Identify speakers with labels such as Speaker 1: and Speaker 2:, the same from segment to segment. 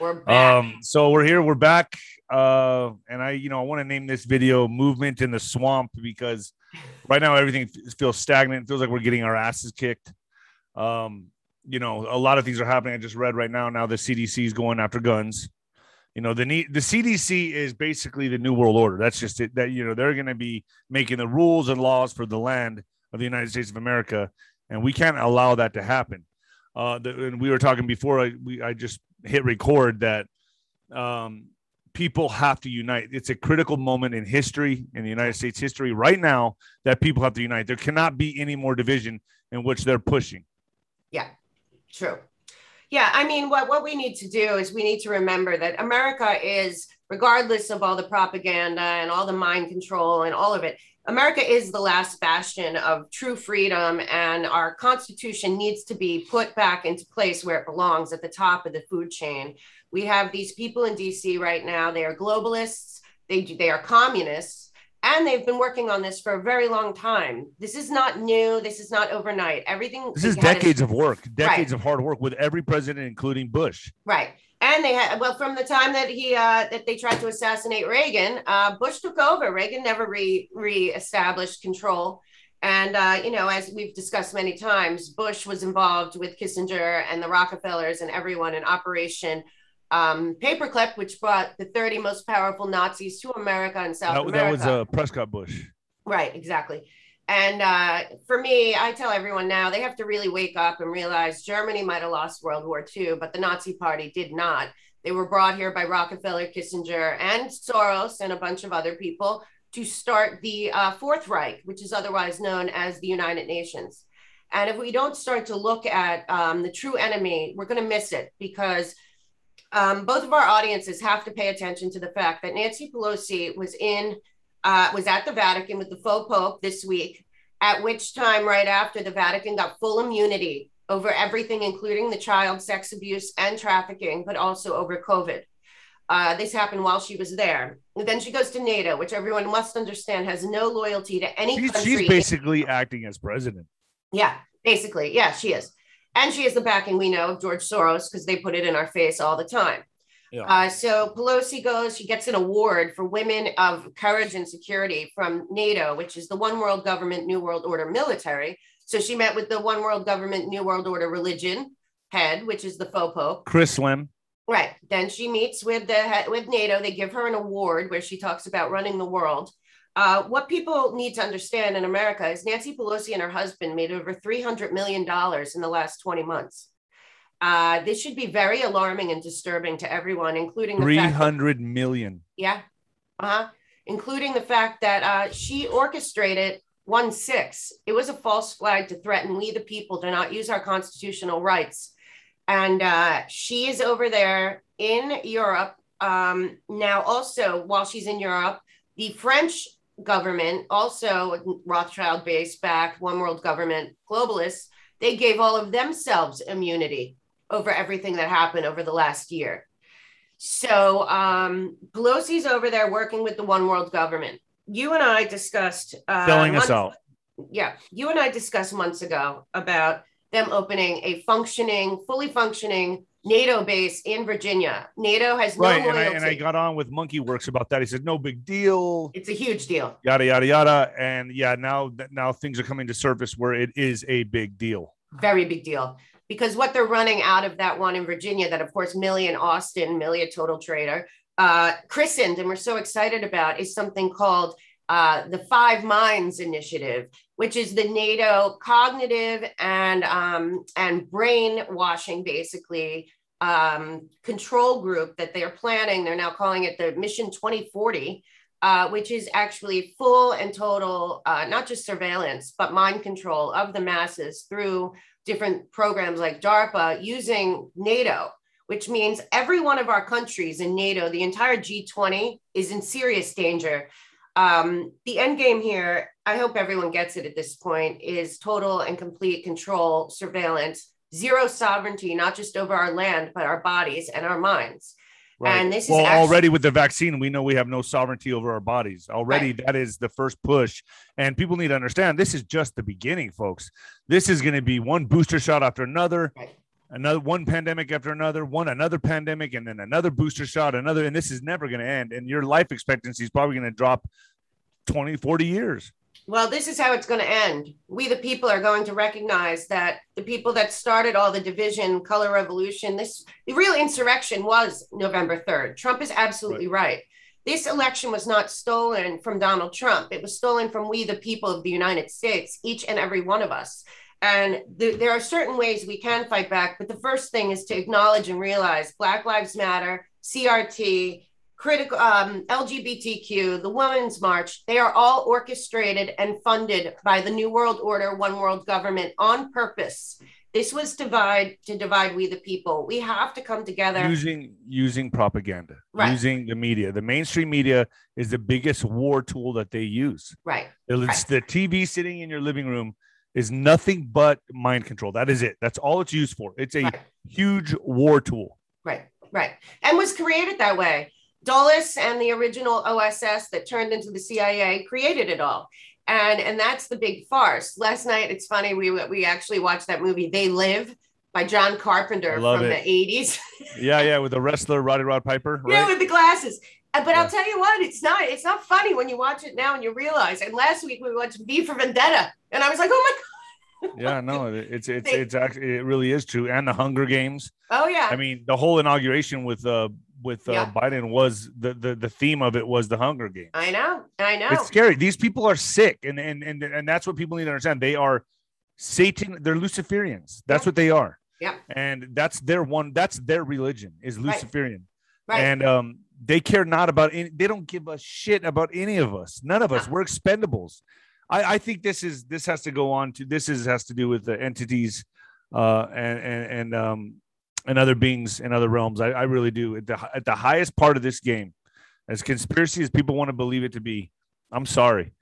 Speaker 1: We're back.
Speaker 2: Um, so we're here, we're back. Uh, and I, you know, I want to name this video Movement in the Swamp because right now everything feels stagnant. It feels like we're getting our asses kicked. Um, you know, a lot of things are happening. I just read right now. Now the CDC is going after guns. You know, the the CDC is basically the new world order. That's just it. That you know, they're going to be making the rules and laws for the land of the United States of America, and we can't allow that to happen. Uh, the, and we were talking before. I we I just hit record that um, people have to unite. It's a critical moment in history, in the United States history right now, that people have to unite. There cannot be any more division in which they're pushing.
Speaker 1: Yeah, true. Yeah, I mean, what, what we need to do is we need to remember that America is, regardless of all the propaganda and all the mind control and all of it, America is the last bastion of true freedom, and our Constitution needs to be put back into place where it belongs at the top of the food chain. We have these people in DC right now, they are globalists, they, they are communists and they've been working on this for a very long time. This is not new. This is not overnight. Everything.
Speaker 2: This is decades of work, decades right. of hard work with every president, including Bush.
Speaker 1: Right, and they had well from the time that he uh, that they tried to assassinate Reagan. Uh, Bush took over. Reagan never re reestablished control. And uh, you know, as we've discussed many times, Bush was involved with Kissinger and the Rockefellers and everyone in Operation um, Paperclip, which brought the 30 most powerful Nazis to America and South
Speaker 2: that,
Speaker 1: America.
Speaker 2: That was uh, Prescott Bush.
Speaker 1: Right, exactly. And uh, for me, I tell everyone now they have to really wake up and realize Germany might have lost World War II, but the Nazi Party did not. They were brought here by Rockefeller, Kissinger, and Soros, and a bunch of other people to start the uh, Fourth Reich, which is otherwise known as the United Nations. And if we don't start to look at um, the true enemy, we're going to miss it because um, both of our audiences have to pay attention to the fact that Nancy Pelosi was in, uh, was at the Vatican with the faux pope this week, at which time, right after the Vatican got full immunity over everything, including the child sex abuse and trafficking, but also over COVID. Uh, this happened while she was there. And then she goes to NATO, which everyone must understand has no loyalty to any
Speaker 2: she's,
Speaker 1: country.
Speaker 2: She's basically acting as president.
Speaker 1: Yeah, basically. Yeah, she is. And she has the backing we know of George Soros because they put it in our face all the time. Yeah. Uh, so Pelosi goes, she gets an award for women of courage and security from NATO, which is the One World Government, New World Order military. So she met with the One World Government, New World Order religion head, which is the faux pope.
Speaker 2: Chris Slim.
Speaker 1: Right. Then she meets with the with NATO. They give her an award where she talks about running the world. Uh, what people need to understand in America is Nancy Pelosi and her husband made over $300 million in the last 20 months. Uh, this should be very alarming and disturbing to everyone, including the
Speaker 2: three hundred million.
Speaker 1: Yeah. Uh-huh. Including the fact that uh, she orchestrated one six. It was a false flag to threaten we, the people, to not use our constitutional rights. And uh, she is over there in Europe. Um, now, also, while she's in Europe, the French government, also Rothschild based back, one world government, globalists, they gave all of themselves immunity over everything that happened over the last year. So um, Pelosi's over there working with the one world government. You and I discussed
Speaker 2: uh, selling us out.
Speaker 1: Yeah, you and I discussed months ago about them opening a functioning, fully functioning NATO base in Virginia. NATO has no right,
Speaker 2: and I, and I, got on with Monkey Werx about that. He said, "No big deal.
Speaker 1: It's a huge deal."
Speaker 2: Yada yada yada, and yeah, now now things are coming to surface where it is a big deal.
Speaker 1: Very big deal because what they're running out of that one in Virginia, that of course Milley and Austin, Milley a total trader, uh, christened, and we're so excited about, is something called uh, the Five Minds Initiative, which is the NATO cognitive and um, and brainwashing, basically um, control group that they are planning. They're now calling it the Mission 2040, uh, which is actually full and total, uh, not just surveillance, but mind control of the masses through different programs like DARPA using NATO. Which means every one of our countries in NATO, the entire G20, is in serious danger um, the end game here, I hope everyone gets it at this point, is total and complete control, surveillance, zero sovereignty, not just over our land, but our bodies and our minds. Right. And this
Speaker 2: well,
Speaker 1: is
Speaker 2: actually- already with the vaccine, we know we have no sovereignty over our bodies. Already, right. that is the first push. And people need to understand this is just the beginning, folks. This is going to be one booster shot after another. Right. another one pandemic after another, one another pandemic, and then another booster shot, another, and this is never going to end. And your life expectancy is probably going to drop 20, 40 years.
Speaker 1: Well, this is how it's going to end. We, the people, are going to recognize that the people that started all the division, color revolution, this the real insurrection was November 3rd. Trump is absolutely right. right. This election was not stolen from Donald Trump. It was stolen from we, the people of the United States, each and every one of us. And th- there are certain ways we can fight back. But the first thing is to acknowledge and realize Black Lives Matter, CRT, critical um, LGBTQ, the Women's March, they are all orchestrated and funded by the New World Order, One World Government on purpose. This was divide to divide we the people. We have to come together
Speaker 2: using using propaganda, right. using the media. The mainstream media is the biggest war tool that they use.
Speaker 1: Right.
Speaker 2: It's
Speaker 1: right.
Speaker 2: the TV sitting in your living room is nothing but mind control. That is it. That's all it's used for. It's a right. huge war tool.
Speaker 1: Right, right. And was created that way. Dulles and the original OSS that turned into the CIA created it all. And and that's the big farce. Last night, it's funny, we we actually watched that movie, They Live by John Carpenter from it. the 80s.
Speaker 2: yeah, yeah, with the wrestler Roddy Rod Piper.
Speaker 1: Right? Yeah, with the glasses. Uh, but yeah. I'll tell you what, it's not it's not funny when you watch it now and you realize. And last week we watched V for Vendetta, and I was like, oh my
Speaker 2: god. yeah, no, it's it's it's actually it really is true. And the Hunger Games.
Speaker 1: Oh yeah.
Speaker 2: I mean, the whole inauguration with uh with uh, yeah. Biden was the, the the theme of it was the Hunger Games.
Speaker 1: I know, I know.
Speaker 2: It's scary. These people are sick, and and and and that's what people need to understand. They are Satan. They're Luciferians. That's yeah. what they are.
Speaker 1: Yeah.
Speaker 2: And that's their one. That's their religion is Luciferian.
Speaker 1: Right. right.
Speaker 2: And um, they care not about any. They don't give a shit about any of us. None of us. We're expendables. I, I think this is this has to go on to this is has to do with the entities uh and and and um and other beings in other realms. I, I really do. At the, at the highest part of this game, as conspiracy as people want to believe it to be, I'm sorry.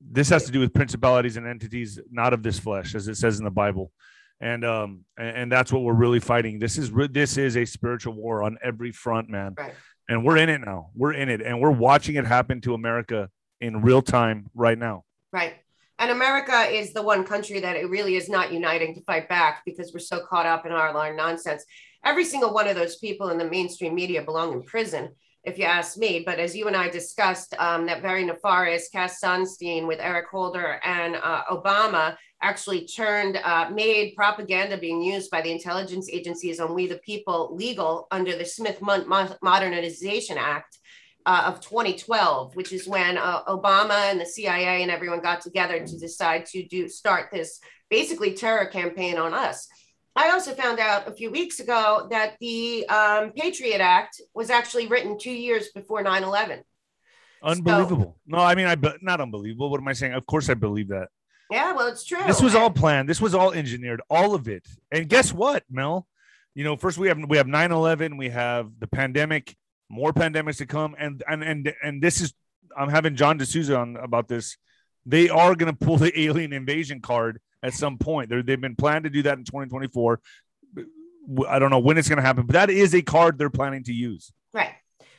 Speaker 2: This has to do with principalities and entities, not of this flesh, as it says in the Bible. And um and, and that's what we're really fighting. This is this is a spiritual war on every front, man.
Speaker 1: Right.
Speaker 2: And we're in it now. We're in it, and we're watching it happen to America in real time right now.
Speaker 1: Right. And America is the one country that it really is not uniting to fight back because we're so caught up in our, our nonsense. Every single one of those people in the mainstream media belong in prison, if you ask me. But as you and I discussed, um, that very nefarious Cass Sunstein with Eric Holder and uh, Obama actually turned, uh, made propaganda being used by the intelligence agencies on we the people legal under the Smith Modernization Act uh, of 2012, which is when uh, Obama and the CIA and everyone got together to decide to do start this basically terror campaign on us. I also found out a few weeks ago that the um, Patriot Act was actually written two years before 9 11.
Speaker 2: Unbelievable. So, no, I mean, I not unbelievable. What am I saying? Of course, I believe that.
Speaker 1: Yeah, well, it's true.
Speaker 2: This was all planned. This was all engineered, all of it. And guess what, Mel? You know, first we have we have 9/11, we have the pandemic, more pandemics to come, and and and and this is I'm having John D'Souza on about this. They are going to pull the alien invasion card at some point. They're, they've been planned to do that in 2024. I don't know when it's going to happen, but that is a card they're planning to use.
Speaker 1: Right,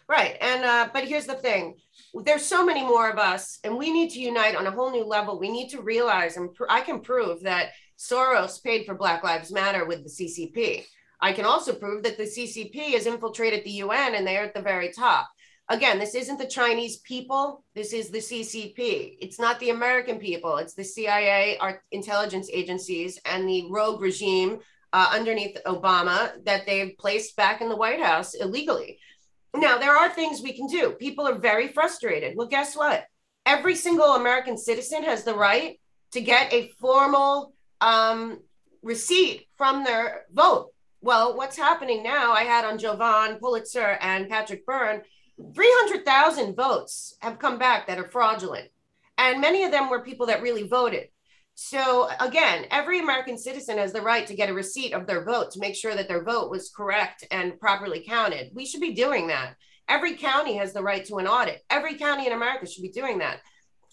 Speaker 1: right. And uh, but here's the thing: there's so many more of us, and we need to unite on a whole new level. We need to realize, and pr- I can prove that Soros paid for Black Lives Matter with the CCP. I can also prove that the CCP has infiltrated the UN and they're at the very top. Again, this isn't the Chinese people. This is the CCP. It's not the American people. It's the CIA, our intelligence agencies, and the rogue regime uh, underneath Obama that they've placed back in the White House illegally. Now, there are things we can do. People are very frustrated. Well, guess what? Every single American citizen has the right to get a formal um, receipt from their vote well, what's happening now? I had on Jovan Pulitzer and Patrick Byrne, 300,000 votes have come back that are fraudulent. And many of them were people that really voted. So, again, every American citizen has the right to get a receipt of their vote to make sure that their vote was correct and properly counted. We should be doing that. Every county has the right to an audit. Every county in America should be doing that.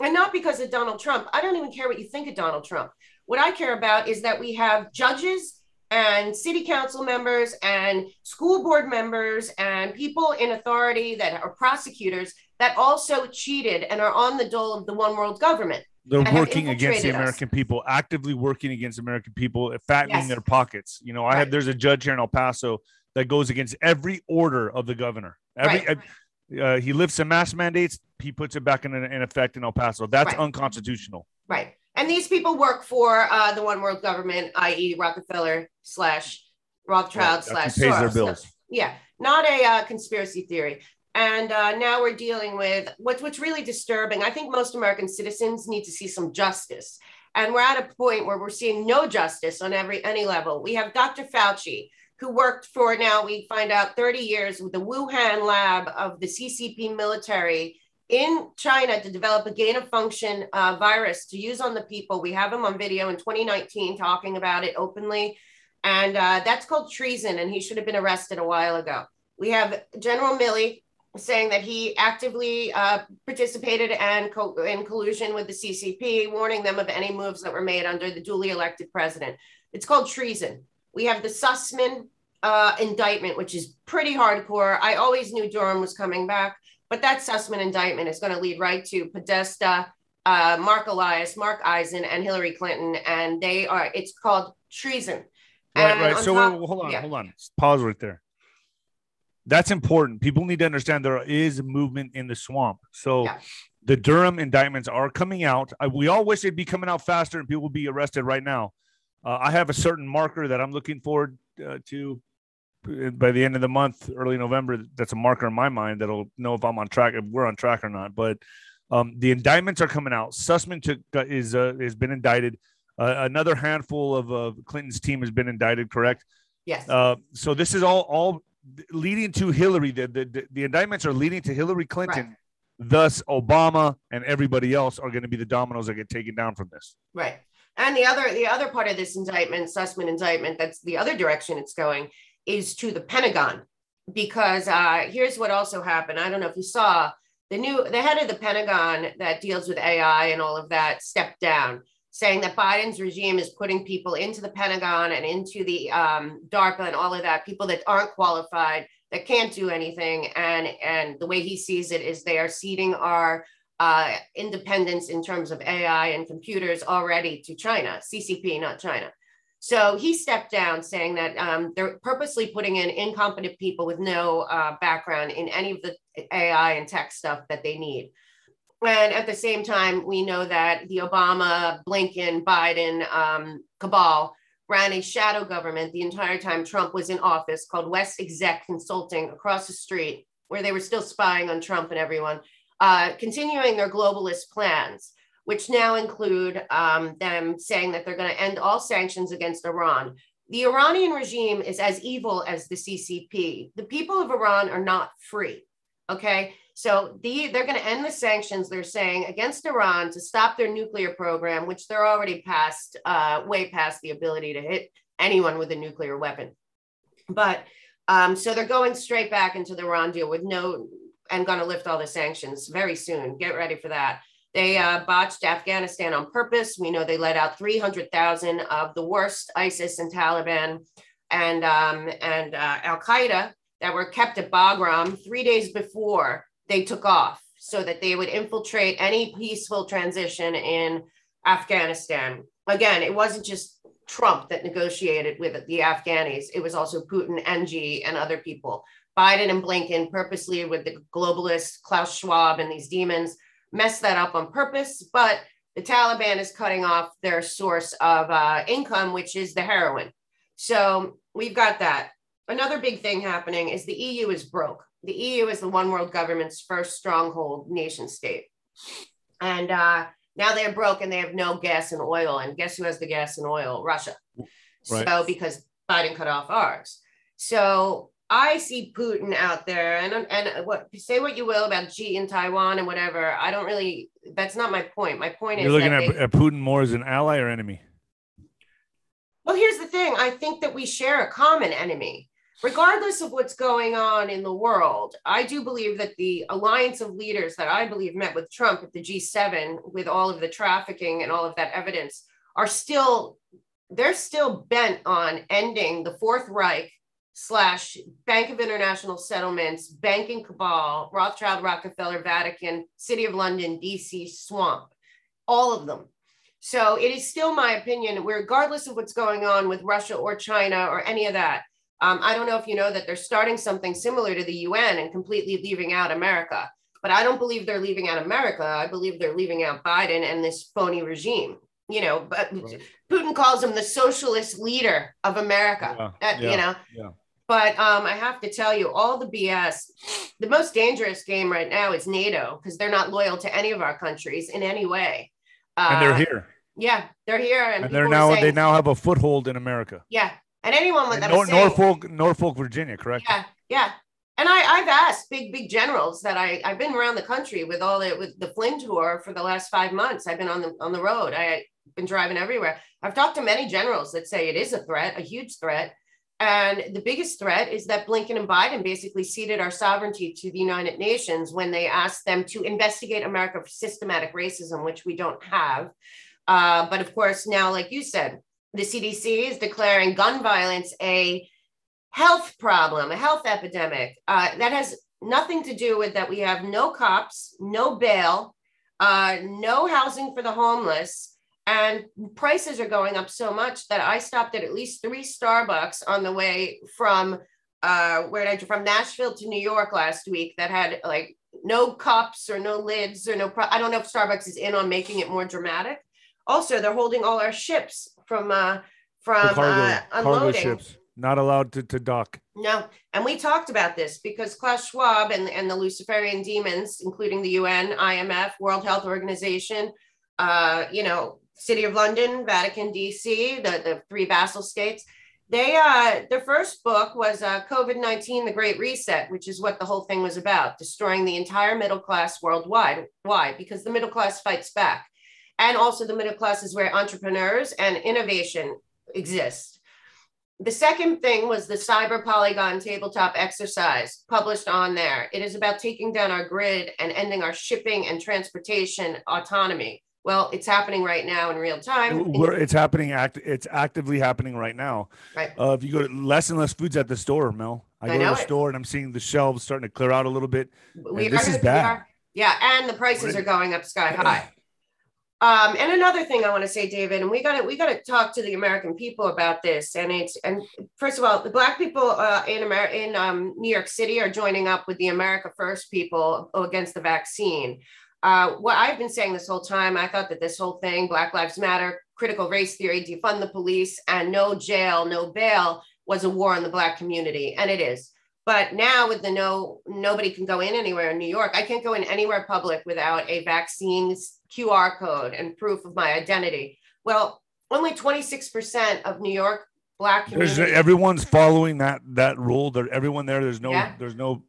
Speaker 1: And not because of Donald Trump. I don't even care what you think of Donald Trump. What I care about is that we have judges and city council members and school board members and people in authority that are prosecutors that also cheated and are on the dole of the one world government.
Speaker 2: They're working against the American us. people, actively working against American people, fattening yes. their pockets. You know, I right. have there's a judge here in El Paso that goes against every order of the governor. Every right. uh, he lifts the mask mandates, he puts it back in, in effect in El Paso. That's right. unconstitutional.
Speaker 1: Right. And these people work for uh, the one world government, i.e., Rockefeller slash Rothschild slash
Speaker 2: pays Soros. their bills.
Speaker 1: Yeah, not a uh, conspiracy theory. And uh, now we're dealing with what's what's really disturbing. I think most American citizens need to see some justice, and we're at a point where we're seeing no justice on every any level. We have Dr. Fauci, who worked for now we find out 30 years with the Wuhan lab of the CCP military in China to develop a gain of function uh, virus to use on the people. We have him on video in 2019 talking about it openly. And uh, that's called treason, and he should have been arrested a while ago. We have General Milley saying that he actively uh, participated and co- in collusion with the CCP, warning them of any moves that were made under the duly elected president. It's called treason. We have the Sussmann uh, indictment, which is pretty hardcore. I always knew Durham was coming back, but that Sussmann indictment is going to lead right to Podesta, uh, Mark Elias, Mark Eisen, and Hillary Clinton, and they are. It's called treason.
Speaker 2: Right, and right. So top, hold on, yeah. hold on. Pause right there. That's important. People need to understand there is movement in the swamp. So. Yeah the Durham indictments are coming out. I, we all wish they'd be coming out faster and people would be arrested right now. Uh, I have a certain marker that I'm looking forward uh, to by the end of the month, early November, that's a marker in my mind that'll know if I'm on track, if we're on track or not. But um, the indictments are coming out. Sussmann took uh, is uh, has been indicted. Uh, another handful of uh, Clinton's team has been indicted. Correct.
Speaker 1: Yes.
Speaker 2: Uh, so this is all all leading to Hillary. The the, the indictments are leading to Hillary Clinton. Right. Thus, Obama and everybody else are going to be the dominoes that get taken down from this.
Speaker 1: Right. And the other the other part of this indictment, Sussmann indictment, that's the other direction it's going is to the Pentagon, because uh, here's what also happened. I don't know if you saw the new the head of the Pentagon that deals with AI and all of that stepped down, saying that Biden's regime is putting people into the Pentagon and into the um, DARPA and all of that, people that aren't qualified, that can't do anything, and and the way he sees it is they are ceding our uh, independence in terms of AI and computers already to China, CCP, not China. So he stepped down, saying that um, they're purposely putting in incompetent people with no uh, background in any of the AI and tech stuff that they need. And at the same time, we know that the Obama, Blinken, Biden um, cabal ran a shadow government the entire time Trump was in office called West Exec Consulting across the street, where they were still spying on Trump and everyone, uh, continuing their globalist plans which now include um, them saying that they're going to end all sanctions against Iran. The Iranian regime is as evil as the CCP. The people of Iran are not free. Okay. So the, they're going to end the sanctions, they're saying, against Iran to stop their nuclear program, which they're already past, uh, way past the ability to hit anyone with a nuclear weapon. But um, so they're going straight back into the Iran deal with no, and going to lift all the sanctions very soon. Get ready for that. They uh, botched Afghanistan on purpose. We know they let out 300,000 of the worst ISIS and Taliban and, um, and uh, Al Qaeda that were kept at Bagram three days before they took off so that they would infiltrate any peaceful transition in Afghanistan. Again, it wasn't just Trump that negotiated with the Afghanis, it was also Putin, NG, and other people. Biden and Blinken purposely with the globalists, Klaus Schwab, and these demons mess that up on purpose, but the Taliban is cutting off their source of uh, income, which is the heroin. So we've got that. Another big thing happening is the EU is broke. The EU is the one world government's first stronghold nation state. And uh, now they're broke and they have no gas and oil. And guess who has the gas and oil? Russia. Right. So because Biden cut off ours. So I see Putin out there, and and what say what you will about Xi in Taiwan and whatever. I don't really. That's not my point. My point is
Speaker 2: You're
Speaker 1: is
Speaker 2: looking at, they, at Putin more as an ally or enemy.
Speaker 1: Well, here's the thing. I think that we share a common enemy, regardless of what's going on in the world. I do believe that the alliance of leaders that I believe met with Trump at the G7, with all of the trafficking and all of that evidence, are still they're still bent on ending the Fourth Reich slash Bank of International Settlements, banking cabal, Rothschild, Rockefeller, Vatican, City of London, DC swamp. all of them. So it is still my opinion, regardless of what's going on with Russia or China or any of that. Um, I don't know if you know that they're starting something similar to the UN and completely leaving out America. But I don't believe they're leaving out America. I believe they're leaving out Biden and this phony regime. You know, but right. Putin calls him the socialist leader of America. Yeah, uh, yeah, you know, yeah. But um, I have to tell you, all the BS, the most dangerous game right now is NATO because they're not loyal to any of our countries in any way.
Speaker 2: Uh, and they're uh, here.
Speaker 1: Yeah, they're here,
Speaker 2: and, and they're now saying, they now have a foothold in America.
Speaker 1: Yeah, and anyone with
Speaker 2: them Nor- Norfolk, Norfolk, Virginia, correct?
Speaker 1: Yeah, yeah. And I, I've asked big, big generals that I, I've been around the country with all the with the Flynn tour for the last five months. I've been on the on the road. I, have been driving everywhere. I've talked to many generals that say it is a threat, a huge threat. And the biggest threat is that Blinken and Biden basically ceded our sovereignty to the United Nations when they asked them to investigate America for systematic racism, which we don't have. Uh, but of course, now, like you said, the CDC is declaring gun violence a health problem, a health epidemic. Uh, that has nothing to do with that we have no cops, no bail, uh, no housing for the homeless and prices are going up so much that I stopped at at least three Starbucks on the way from uh, where did I from Nashville to New York last week that had like no cups or no lids or no. Pro- I don't know if Starbucks is in on making it more dramatic. Also, they're holding all our ships from uh, from cargo, uh, unloading. Cargo ships
Speaker 2: not allowed to, to dock.
Speaker 1: No, and we talked about this because Klaus Schwab and, and the Luciferian demons, including the UN, IMF, World Health Organization, uh, you know, City of London, Vatican, DC, the, the three vassal states. They uh, their first book was uh, COVID nineteen: The Great Reset, which is what the whole thing was about, destroying the entire middle class worldwide. Why? Because the middle class fights back, and also the middle class is where entrepreneurs and innovation exist. The second thing was the Cyber Polygon tabletop exercise published on there. It is about taking down our grid and ending our shipping and transportation autonomy. Well, it's happening right now in real time.
Speaker 2: We're, it's happening. Act. It's actively happening right now.
Speaker 1: Right.
Speaker 2: Uh, if you go to less and less foods at the store, Mel. I, I go to the it. store and I'm seeing the shelves starting to clear out a little bit. We, this is bad.
Speaker 1: Yeah, and the prices are going up sky high. Um, and another thing I want to say, David, and we got to we got to talk to the American people about this. And it's and first of all, the Black people uh, in America in um, New York City are joining up with the America First people against the vaccine. Uh, what I've been saying this whole time, I thought that this whole thing, Black Lives Matter, critical race theory, defund the police, and no jail, no bail, was a war on the Black community, and it is. But now with the no, nobody can go in anywhere in New York. I can't go in anywhere public without a vaccine QR code and proof of my identity. Well, only 26% of New York Black
Speaker 2: community. There's, everyone's following that that rule. There, everyone there. There's no. Yeah. There's no.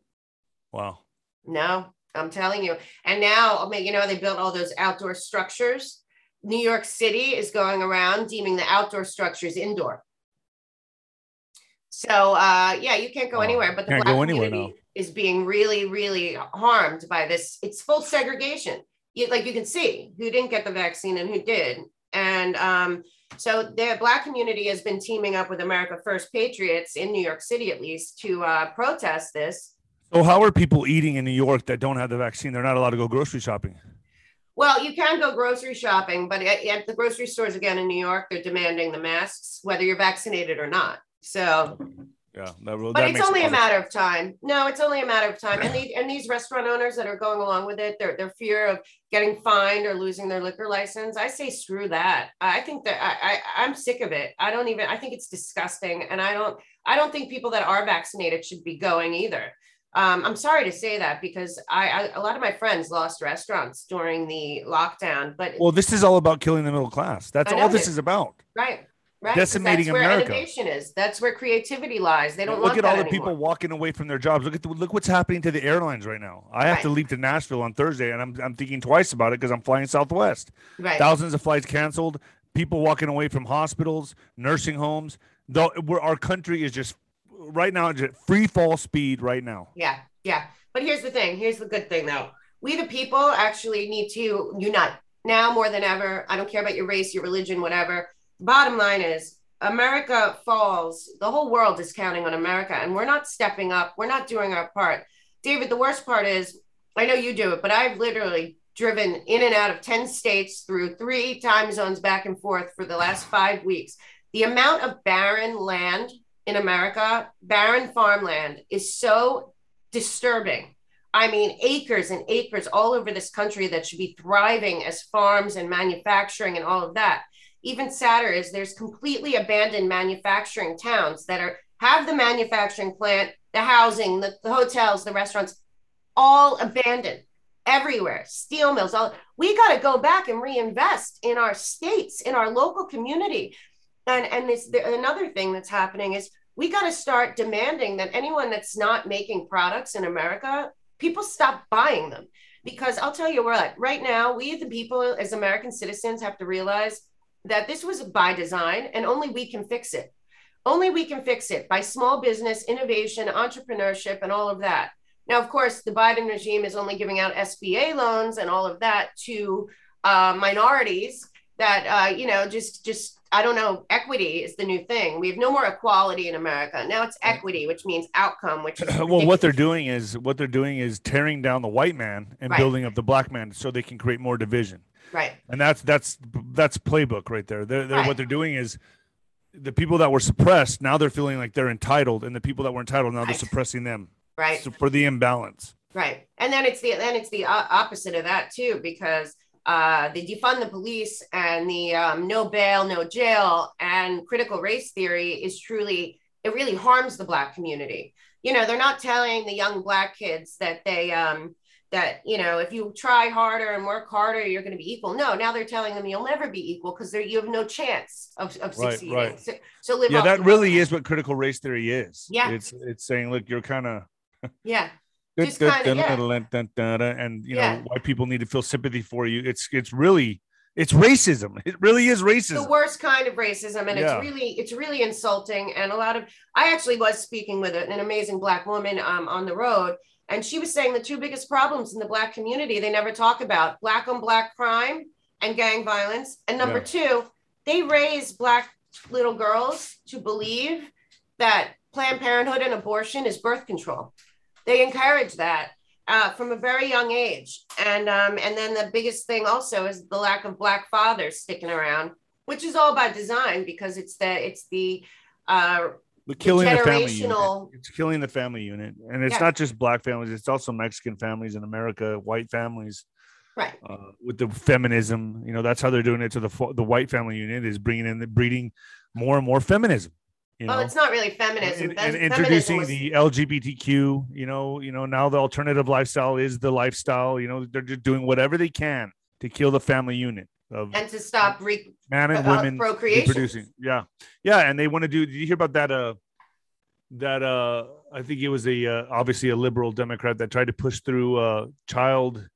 Speaker 2: Wow.
Speaker 1: No, I'm telling you. And now, I mean, you know, they built all those outdoor structures. New York City is going around deeming the outdoor structures indoor. So uh, yeah, you can't go anywhere, but the
Speaker 2: black community
Speaker 1: is being really, really harmed by this. It's full segregation. You, like you can see who didn't get the vaccine and who did. And um, so the black community has been teaming up with America First Patriots in New York City, at least, to uh, protest this.
Speaker 2: So how are people eating in New York that don't have the vaccine? They're not allowed to go grocery shopping.
Speaker 1: Well, you can go grocery shopping, but at, at the grocery stores again in New York, they're demanding the masks, whether you're vaccinated or not. So
Speaker 2: yeah, that, that
Speaker 1: but it's only a matter of time. No, it's only a matter of time. And these and these restaurant owners that are going along with it, their their fear of getting fined or losing their liquor license. I say screw that. I think that I, I I'm sick of it. I don't even. I think it's disgusting, and I don't. I don't think people that are vaccinated should be going either. Um, I'm sorry to say that because I, I, a lot of my friends lost restaurants during the lockdown. But
Speaker 2: well, this is all about killing the middle class. That's all this is about.
Speaker 1: Right. Right.
Speaker 2: Decimating
Speaker 1: that's where Innovation is. That's where creativity lies. They don't
Speaker 2: look
Speaker 1: at
Speaker 2: all the
Speaker 1: anymore.
Speaker 2: people walking away from their jobs. Look at the, look what's happening to the airlines right now. I have right. to leave to Nashville on Thursday, and I'm I'm thinking twice about it because I'm flying Southwest.
Speaker 1: Right.
Speaker 2: Thousands of flights canceled. People walking away from hospitals, nursing homes. Though our country is just right now, free fall speed right now.
Speaker 1: Yeah, yeah. But here's the thing. Here's the good thing, though. We, the people, actually need to unite now more than ever. I don't care about your race, your religion, whatever. Bottom line is, America falls. The whole world is counting on America, and we're not stepping up. We're not doing our part. David, the worst part is, I know you do it, but I've literally driven in and out of 10 states through three time zones back and forth for the last five weeks. The amount of barren land in America, barren farmland, is so disturbing. I mean, acres and acres all over this country that should be thriving as farms and manufacturing and all of that. Even sadder is there's completely abandoned manufacturing towns that are have the manufacturing plant, the housing, the, the hotels, the restaurants, all abandoned everywhere. Steel mills, all we got to go back and reinvest in our states, in our local community. And and this the, another thing that's happening is we got to start demanding that anyone that's not making products in America, people stop buying them. Because I'll tell you what, right now, we the people as American citizens have to realize that this was by design and only we can fix it. Only we can fix it by small business, innovation, entrepreneurship, and all of that. Now, of course, the Biden regime is only giving out SBA loans and all of that to uh, minorities that, uh, you know, just, just, I don't know, equity is the new thing. We have no more equality in America. Now it's equity, which means outcome, which
Speaker 2: well, what they're doing is what they're doing is tearing down the white man and right. building up the black man so they can create more division.
Speaker 1: Right.
Speaker 2: And that's that's that's playbook right there. They're, they're right. what they're doing is the people that were suppressed now they're feeling like they're entitled, and the people that were entitled now right. they're suppressing them.
Speaker 1: Right.
Speaker 2: So for the imbalance.
Speaker 1: Right. And then it's the then it's the opposite of that too because uh, the defund the police and the um, no bail, no jail, and critical race theory is truly it really harms the black community. You know, they're not telling the young black kids that they um, that you know if you try harder and work harder you're going to be equal. No now they're telling them you'll never be equal because you have no chance of, of right, succeeding. Right. So, so live
Speaker 2: yeah that really is what critical race theory is.
Speaker 1: Yeah
Speaker 2: it's it's saying look you're kind of
Speaker 1: yeah just kinda,
Speaker 2: yeah. and you know yeah. why people need to feel sympathy for you it's it's really it's racism it really is racism
Speaker 1: the worst kind of racism and yeah. it's really it's really insulting and a lot of i actually was speaking with an amazing black woman um, on the road and she was saying the two biggest problems in the Black community they never talk about Black on Black crime and gang violence. And number two, they raise Black little girls to believe that Planned Parenthood and abortion is birth control. They encourage that uh, from a very young age. And, um, and then the biggest thing also is the lack of Black fathers sticking around, which is all by design because it's the, it's the, uh,
Speaker 2: killing the, the family unit. It's killing the family unit, and it's yeah. not just black families; it's also Mexican families in America, white families.
Speaker 1: Right.
Speaker 2: Uh, with the feminism, you know, that's how they're doing it to the the white family unit is bringing in the breeding more and more feminism.
Speaker 1: You know? Well, it's not really feminism.
Speaker 2: And, and introducing was... the LGBTQ, you know, you know, now the alternative lifestyle is the lifestyle. You know, they're just doing whatever they can to kill the family unit
Speaker 1: of and to stop re-
Speaker 2: man and uh, women procreation producing yeah yeah and they want to do did you hear about that uh that uh i think it was a uh, obviously a liberal democrat that tried to push through uh child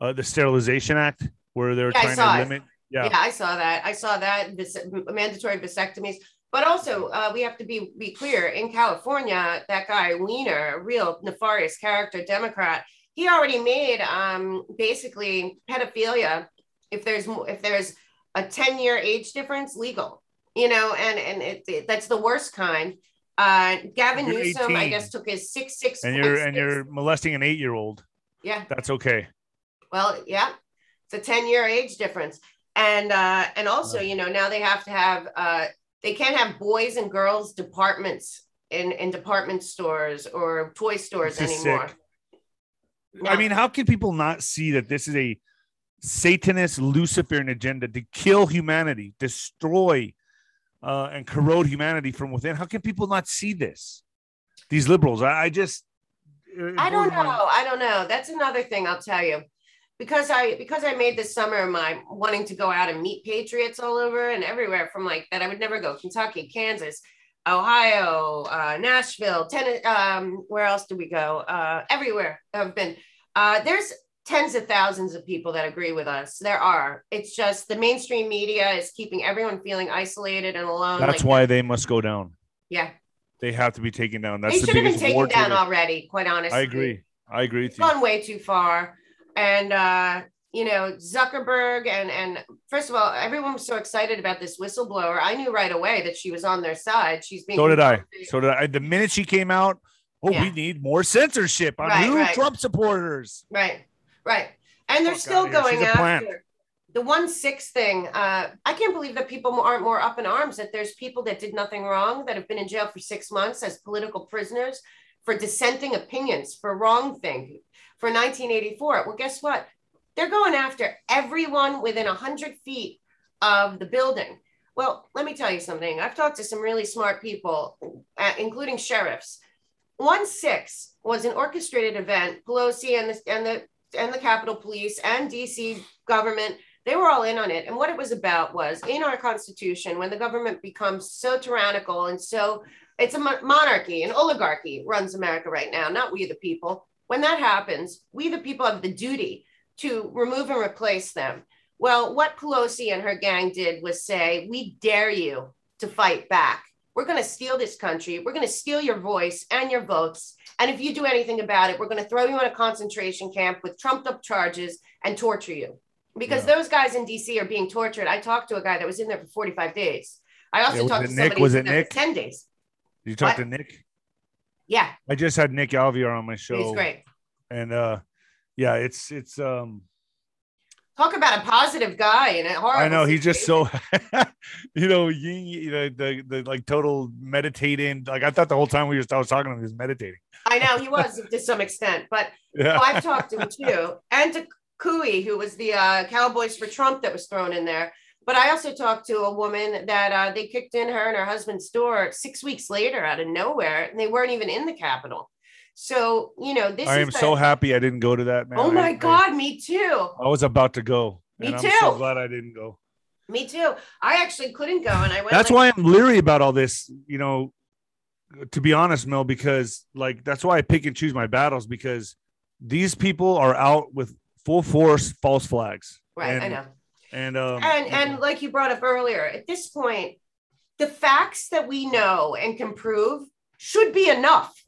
Speaker 2: uh the sterilization act where they're yeah, trying to limit
Speaker 1: yeah. yeah i saw that i saw that this mandatory vasectomies but also uh, we have to be be clear in california that guy Wiener, a real nefarious character democrat he already made um basically pedophilia. If there's if there's a 10 year age difference legal you know and and it, it that's the worst kind. Uh gavin you're newsom 18. i guess took his six six
Speaker 2: and you're and you're molesting an eight year old
Speaker 1: yeah.
Speaker 2: That's okay.
Speaker 1: Well yeah it's a 10 year age difference. And uh and also you know now they have to have uh they can't have boys and girls departments in in department stores or toy stores anymore
Speaker 2: no. i mean how can people not see that this is a Satanist Luciferian agenda to kill humanity, destroy, uh, and corrode humanity from within. How can people not see this? These liberals, I, I just.
Speaker 1: I don't know. I don't know. That's another thing I'll tell you, because I because I made this summer my wanting to go out and meet patriots all over and everywhere from like that I would never go Kentucky, Kansas, Ohio, uh, Nashville, Tennessee. Um, where else do we go? Uh, everywhere I've been. Uh, there's tens of thousands of people that agree with us. There are. It's just the mainstream media is keeping everyone feeling isolated and alone.
Speaker 2: That's like why they must go down.
Speaker 1: Yeah.
Speaker 2: They have to be taken down. That's
Speaker 1: they should the have been taken down already, quite honestly.
Speaker 2: I agree. I agree with
Speaker 1: you. Gone way too far. And uh, you know, Zuckerberg and and first of all, everyone was so excited about this whistleblower. I knew right away that she was on their side. She's being
Speaker 2: So did I. So did I. The minute she came out, oh, yeah. we need more censorship on right, who right. Trump supporters.
Speaker 1: Right. Right. And they're
Speaker 2: Fuck
Speaker 1: still
Speaker 2: here.
Speaker 1: going
Speaker 2: plant.
Speaker 1: after the one six thing. Uh, I can't believe that people aren't more up in arms. That there's people that did nothing wrong that have been in jail for six months as political prisoners for dissenting opinions for wrong thing for 1984. Well, guess what? They're going after everyone within hundred feet of the building. Well, let me tell you something. I've talked to some really smart people, uh, including sheriffs. One six was an orchestrated event. Pelosi and the and the and the Capitol Police and DC government, they were all in on it. And what it was about was in our Constitution, when the government becomes so tyrannical and so it's a monarchy, an oligarchy runs America right now, not we the people. When that happens, we the people have the duty to remove and replace them. Well, what Pelosi and her gang did was say, We dare you to fight back. We're going to steal this country. We're going to steal your voice and your votes. And if you do anything about it, we're going to throw you in a concentration camp with trumped up charges and torture you. Because
Speaker 2: Yeah.
Speaker 1: those guys in DC are being tortured. I talked to a guy that was in there for 45 days. I also
Speaker 2: Yeah,
Speaker 1: talked to
Speaker 2: Nick?
Speaker 1: somebody
Speaker 2: Was it Nick?
Speaker 1: 10 days.
Speaker 2: Did you talk
Speaker 1: What?
Speaker 2: to Nick?
Speaker 1: Yeah,
Speaker 2: I just had Nick Alviar on my show.
Speaker 1: he's great.
Speaker 2: And uh yeah, it's it's um
Speaker 1: Talk about a positive guy and a horrible.
Speaker 2: I know he's just so you know, yin, you know, the the like total meditating. Like I thought the whole time we were I was talking to him, he was meditating.
Speaker 1: I know he was to some extent, but
Speaker 2: Yeah.
Speaker 1: Oh, I've talked to him too, and to Couy, who was the uh, Cowboys for Trump that was thrown in there. But I also talked to a woman that uh, they kicked in her and her husband's door six weeks later out of nowhere, and they weren't even in the Capitol. So you know, this
Speaker 2: I am so happy I didn't go to that, man.
Speaker 1: Oh my
Speaker 2: I-
Speaker 1: God, me too.
Speaker 2: I, was about to go.
Speaker 1: Me
Speaker 2: and I'm so
Speaker 1: too.
Speaker 2: glad I didn't go.
Speaker 1: Me too. I actually couldn't go, and I went.
Speaker 2: That's
Speaker 1: like,
Speaker 2: why I'm leery about all this, you know, to be honest, Mel, because like that's why I pick and choose my battles because these people are out with full force false flags.
Speaker 1: Right,
Speaker 2: and,
Speaker 1: I know.
Speaker 2: And um
Speaker 1: and and like you brought up earlier at this point the facts that we know and can prove should be enough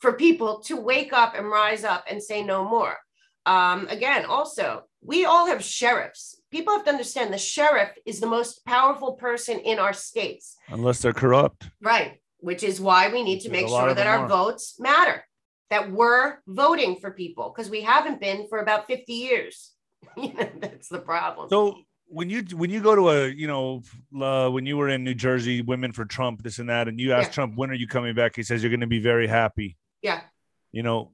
Speaker 1: for people to wake up and rise up and say no more. Um, again also we all have sheriffs. People have to understand the sheriff is the most powerful person in our states.
Speaker 2: Unless they're corrupt.
Speaker 1: right which is why we need to
Speaker 2: Which is
Speaker 1: make sure that our
Speaker 2: are.
Speaker 1: votes matter that we're voting for people because we haven't been for about 50 years you know that's the problem
Speaker 2: So when you when you go to a you know uh, when you were in New Jersey, women for Trump, this and that, and you ask
Speaker 1: Yeah.
Speaker 2: Trump when are you coming back, he says you're going to be very happy.
Speaker 1: yeah
Speaker 2: You know,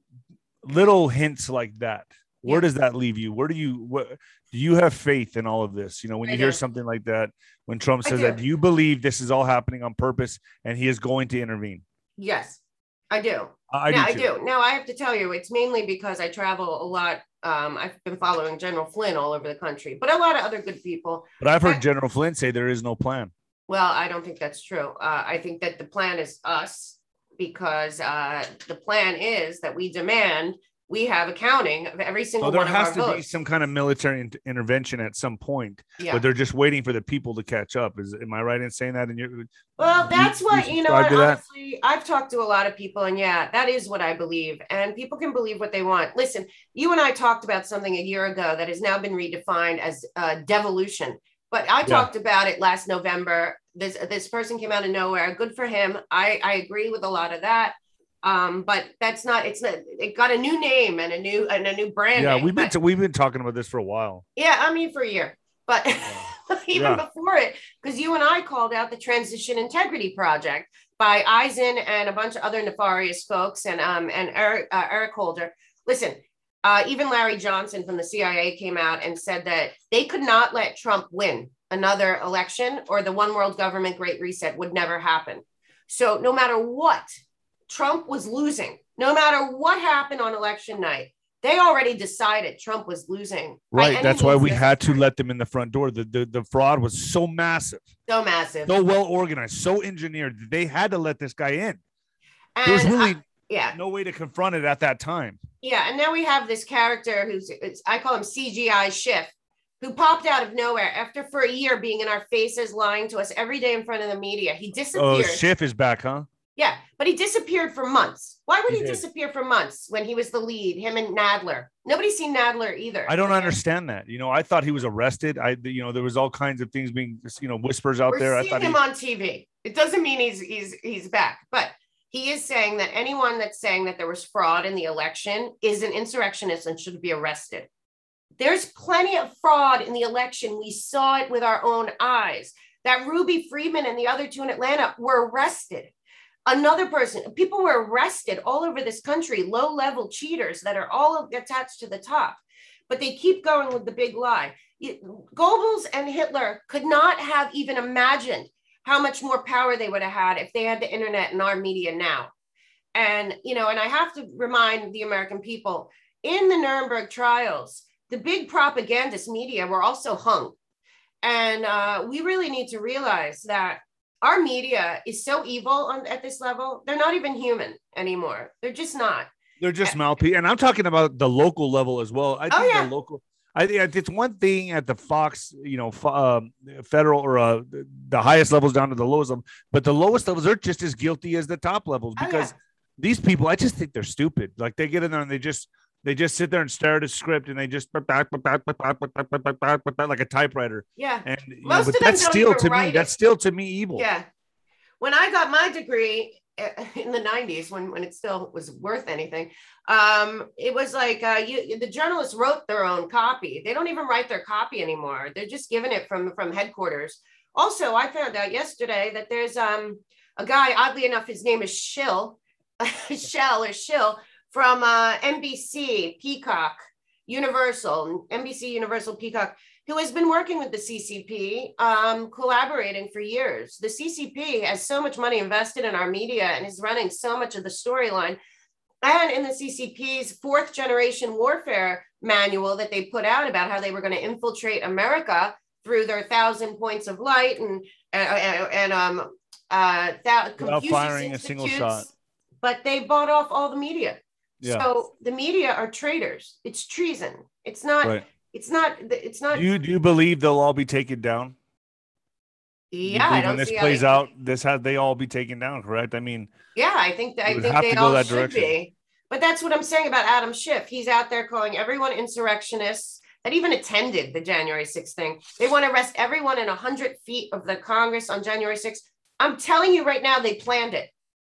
Speaker 2: little hints like that. Where
Speaker 1: Yeah.
Speaker 2: does that leave you? Where do you what do you have faith in all of this? You know, when
Speaker 1: I
Speaker 2: you hear
Speaker 1: do.
Speaker 2: something like that, when Trump says
Speaker 1: do.
Speaker 2: that, do you believe this is all happening on purpose and he is going to intervene?
Speaker 1: Yes, I do.
Speaker 2: I, do.
Speaker 1: I do. Now, I have to tell you, it's mainly because I travel a lot. Um, I've been following General Flynn all over the country, but a lot of other good people.
Speaker 2: But I've heard
Speaker 1: I-
Speaker 2: General Flynn say there is no plan.
Speaker 1: Well, I don't think that's true. Uh, I think that the plan is us because uh, the plan is that we demand we have accounting of every single
Speaker 2: So there has to be some kind of military in- intervention at some point,
Speaker 1: yeah.
Speaker 2: but they're just waiting for the people to catch up. Is am I right in saying that? And you
Speaker 1: Well, that's
Speaker 2: you
Speaker 1: what you know.
Speaker 2: subscribe
Speaker 1: What, honestly, I've talked to a lot of people, and yeah, that is what I believe. And people can believe what they want. Listen, you and I talked about something a year ago that has now been redefined as uh, devolution. But I talked about it last November. This this person came out of nowhere. Good for him. I I agree with a lot of that. Um, but that's not. It's not. It got a new name and a new and a new brand.
Speaker 2: yeah, we've been
Speaker 1: but-
Speaker 2: t- we've been talking about this for a while.
Speaker 1: yeah, I mean for a year, but even
Speaker 2: Yeah.
Speaker 1: before it, because you and I called out the Transition Integrity Project by Eisen and a bunch of other nefarious folks, and um and Eric uh, Eric Holder. Listen, uh, even Larry Johnson from the CIA came out and said that they could not let Trump win another election, or the one world government Great Reset would never happen. So no matter what, Trump was losing. No matter what happened on election night, they already decided Trump was losing.
Speaker 2: Right. That's why we had to let them in the front door. The, the the fraud was so massive,
Speaker 1: so massive.
Speaker 2: so well organized, so engineered. that They had to let this guy in.
Speaker 1: and
Speaker 2: There was
Speaker 1: I-
Speaker 2: really
Speaker 1: yeah,
Speaker 2: no way to confront it at that time.
Speaker 1: yeah. And now we have this character who's it's, I call him CGI Schiff, who popped out of nowhere after for a year being in our faces, lying to us every day in front of the media. He
Speaker 2: oh,
Speaker 1: disappeared. Oh.
Speaker 2: Schiff is back, huh?
Speaker 1: Yeah, but he disappeared for months. Why would
Speaker 2: He
Speaker 1: he, disappear for months when he was the lead? Him and Nadler. Nobody's seen Nadler either.
Speaker 2: I don't understand that. You know, I thought he was arrested. I, you know, there was all kinds of things being, you know, whispers out
Speaker 1: We're
Speaker 2: there. I thought
Speaker 1: him
Speaker 2: he,
Speaker 1: on TV. It doesn't mean he's he's he's back, but he is saying that anyone that's saying that there was fraud in the election is an insurrectionist and should be arrested. There's plenty of fraud in the election. We saw it with our own eyes. That Ruby Freeman and the other two in Atlanta were arrested. Another person, people were arrested all over this country, low level cheaters that are all attached to the top. But they keep going with the big lie. Goebbels and Hitler could not have even imagined how much more power they would have had if they had the internet and our media now. And, you know, and I have to remind the American people in the Nuremberg trials, the big propagandist media were also hung. And uh, we really need to realize that our media is so evil on, at this level. They're not even human anymore. They're just not.
Speaker 2: They're just mouthpiece. And I'm talking about the local level as well. I oh, think oh, yeah. the local I think it's one thing at the Fox, you know, uh, federal or uh, the highest levels down to the lowest level, but the lowest levels are just as guilty as the top levels because oh, yeah. these people, I just think they're stupid. Like they get in there and they just they just sit there and stare at a script and they just like a typewriter.
Speaker 1: Yeah,
Speaker 2: and know, but that's still to me that's still to me evil.
Speaker 1: Yeah, when I got my degree, in the 90s when, when it still was worth anything um, it was like uh, you, the journalists wrote their own copy. They don't even write their copy anymore. They're just giving it from from headquarters. Also i found out yesterday that there's um, a guy oddly enough his name is shill. Shell or shill from uh, nbc peacock universal nbc universal peacock who has been working with the CCP, um, collaborating for years. The CCP has so much money invested in our media and is running so much of the storyline. And in the CCP's fourth generation warfare manual that they put out about how they were going to infiltrate America through their thousand points of light and and, and um uh that
Speaker 2: without firing a single shot.
Speaker 1: But they bought off all the media. Yeah. So the media are traitors. It's treason. It's not right it's not it's not
Speaker 2: do you do you believe they'll all be taken down
Speaker 1: yeah I
Speaker 2: when this plays out this has they all be taken down correct i mean
Speaker 1: yeah i think i think they all should direction. be but that's what i'm saying about adam schiff he's out there calling everyone insurrectionists that even attended the january 6th thing they want to arrest everyone in 100 feet of the congress on january 6th i'm telling you right now they planned it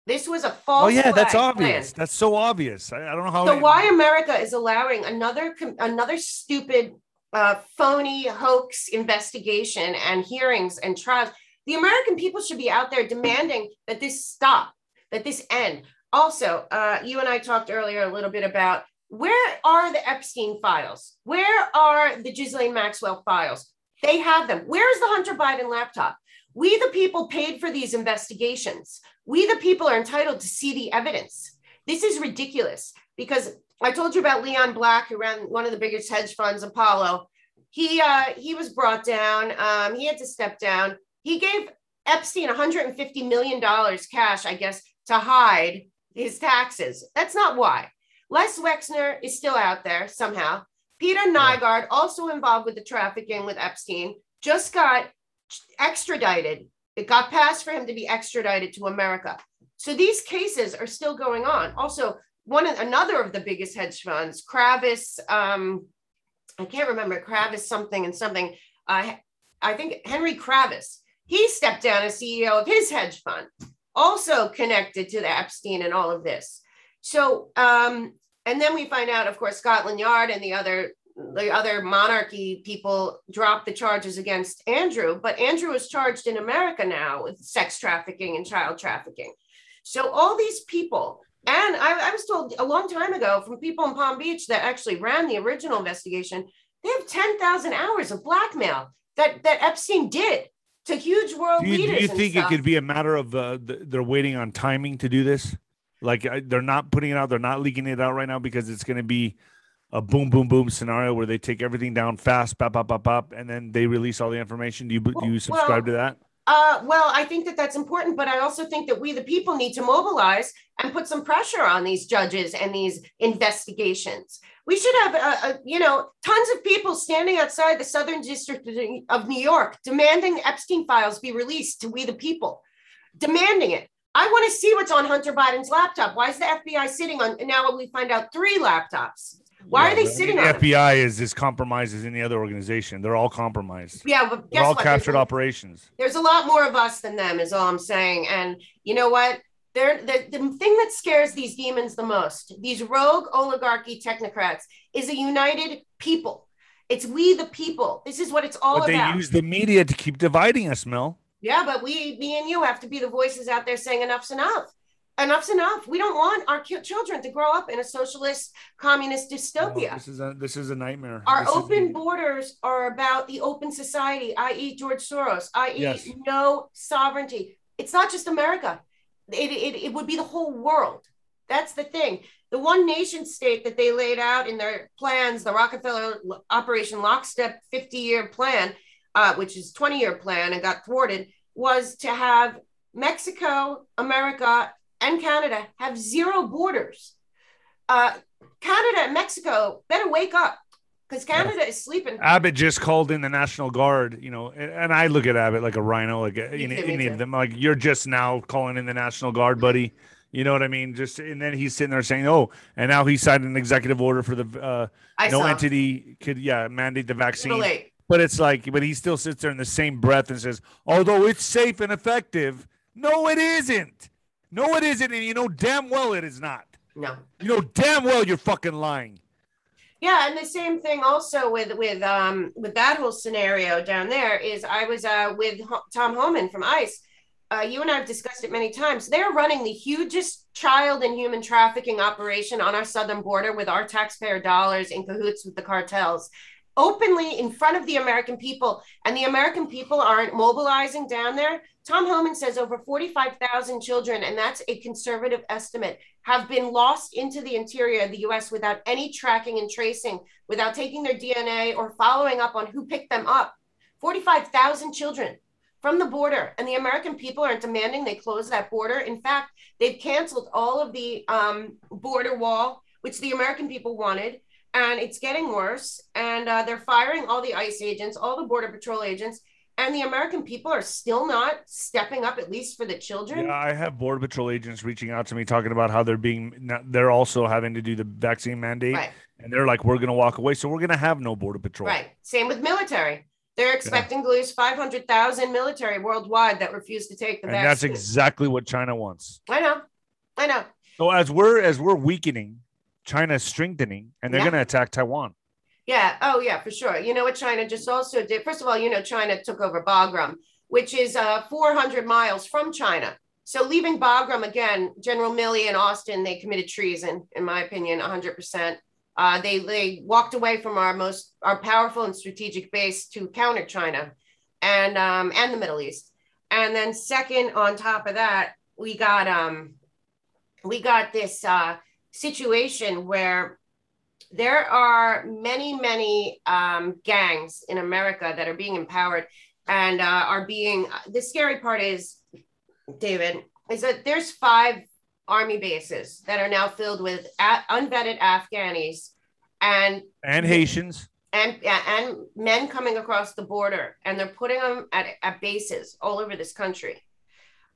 Speaker 1: this was a false. Oh
Speaker 2: yeah, that's obvious. Plan. That's so obvious. I, I, don't know how.
Speaker 1: So why America is allowing another another stupid, uh, phony hoax investigation and hearings and trials? The American people should be out there demanding that this stop, that this end. Also, uh, you and I talked earlier a little bit about where are the Epstein files? Where are the Ghislaine Maxwell files? They have them. Where is the Hunter Biden laptop? We, the people, paid for these investigations. We, the people, are entitled to see the evidence. This is ridiculous because I told you about Leon Black, who ran one of the biggest hedge funds, Apollo. He uh, he was brought down. Um, he had to step down. He gave Epstein 150 million dollars cash, I guess, to hide his taxes. That's not why. Les Wexner is still out there somehow. Peter Nygard, also involved with the trafficking with Epstein, just got extradited. It got passed for him to be extradited to America. So these cases are still going on. Also, one another of the biggest hedge funds, Kravis, um, I can't remember Kravis something and something. Uh, I think Henry Kravis. He stepped down as CEO of his hedge fund, also connected to the Epstein and all of this. So, um, and then we find out, of course, Scotland Yard and the other the other monarchy people dropped the charges against Andrew, but Andrew is charged in America now with sex trafficking and child trafficking. So all these people, and I, I was told a long time ago from people in Palm Beach that actually ran the original investigation, they have 10,000 hours of blackmail that, that Epstein did to huge world
Speaker 2: do you,
Speaker 1: leaders.
Speaker 2: Do you think it could be a matter of uh, they're waiting on timing to do this? Like uh, they're not putting it out, they're not leaking it out right now because it's going to be a boom, boom, boom scenario where they take everything down fast, pop, pop, pop, pop, and then they release all the information. Do you do you subscribe well, to that?
Speaker 1: Uh, well, I think that that's important, but I also think that we, the people, need to mobilize and put some pressure on these judges and these investigations. We should have, uh, uh, you know, tons of people standing outside the Southern District of New York demanding Epstein files be released to we, the people, demanding it. I want to see what's on Hunter Biden's laptop. Why is the FBI sitting on? Now we find out three laptops. Why yeah, are they sitting
Speaker 2: the FBI is as compromised as any other organization. They're all compromised.
Speaker 1: Yeah, but guess
Speaker 2: They're all
Speaker 1: what?
Speaker 2: captured there's operations.
Speaker 1: there's a lot more of us than them, is all I'm saying. And you know what? They're, the, the thing that scares these demons the most, these rogue oligarchy technocrats, is a united people. It's we the people. This is what it's all
Speaker 2: but
Speaker 1: about.
Speaker 2: they use the media to keep dividing us, Mel.
Speaker 1: Yeah, but we, me and you, have to be the voices out there saying enough's enough. Enough's enough. We don't want our children to grow up in a socialist, communist dystopia.
Speaker 2: No, this is a this is a nightmare.
Speaker 1: Our
Speaker 2: This
Speaker 1: open borders are about the open society, i.e., George Soros, i.e.,
Speaker 2: Yes.
Speaker 1: no sovereignty. It's not just America, it, it, it would be the whole world. That's the thing. The one nation state that they laid out in their plans, the Rockefeller Operation Lockstep 50 year plan, uh, which is 20 year plan and got thwarted, was to have Mexico, America, and Canada have zero borders. Uh, Canada and Mexico better wake up because Canada is sleeping.
Speaker 2: Abbott just called in the National Guard, you know, and, I look at Abbott like a rhino, like you know, any of them. Like you're just now calling in the National Guard, buddy. You know what I mean? Just and then he's sitting there saying, "Oh," and now he signed an executive order for the uh,
Speaker 1: I
Speaker 2: no
Speaker 1: saw.
Speaker 2: entity could yeah mandate the vaccine. But it's like, but he still sits there in the same breath and says, "Although it's safe and effective, no, it isn't. No, it isn't, and you know damn well it is not.
Speaker 1: No.
Speaker 2: You know damn well you're fucking lying."
Speaker 1: Yeah, and the same thing also with with um with that whole scenario down there is I was uh with Ho- Tom Homan from ICE. Uh, you and I have discussed it many times. They're running the hugest child and human trafficking operation on our southern border with our taxpayer dollars in cahoots with the cartels, openly in front of the American people. And the American people aren't mobilizing down there. Tom Homan says over 45,000 children, and that's a conservative estimate, have been lost into the interior of the US without any tracking and tracing, without taking their DNA or following up on who picked them up. 45,000 children from the border, and the American people aren't demanding they close that border. In fact, they've canceled all of the um, border wall, which the American people wanted, and it's getting worse. And uh, they're firing all the ICE agents, all the Border Patrol agents, and the American people are still not stepping up, at least for the children.
Speaker 2: Yeah, I have border patrol agents reaching out to me talking about how they're being they're also having to do the vaccine mandate,
Speaker 1: Right.
Speaker 2: and they're like, "We're going to walk away, so we're going to have no border patrol."
Speaker 1: Right. Same with military. They're expecting to lose 500,000 military worldwide that refuse to take the
Speaker 2: and that's exactly what China wants.
Speaker 1: I know. I know.
Speaker 2: So as we're as we're weakening, China's strengthening, and they're
Speaker 1: Yeah.
Speaker 2: going to attack Taiwan.
Speaker 1: Yeah. Oh, yeah, for sure. You know what China just also did? First of all, you know, China took over Bagram, which is uh, 400 miles from China. So leaving Bagram again, General Milley and Austin, they committed treason, in my opinion, 100%. Uh, they they walked away from our most our powerful and strategic base to counter China, and um, and the Middle East. And then second, on top of that, we got um, we got this uh, situation where there are many, many um, gangs in America that are being empowered and uh, are being. The scary part is, David, is that there's five army bases that are now filled with a- unvetted Afghanis and
Speaker 2: And Haitians.
Speaker 1: and and men coming across the border and they're putting them at, at bases all over this country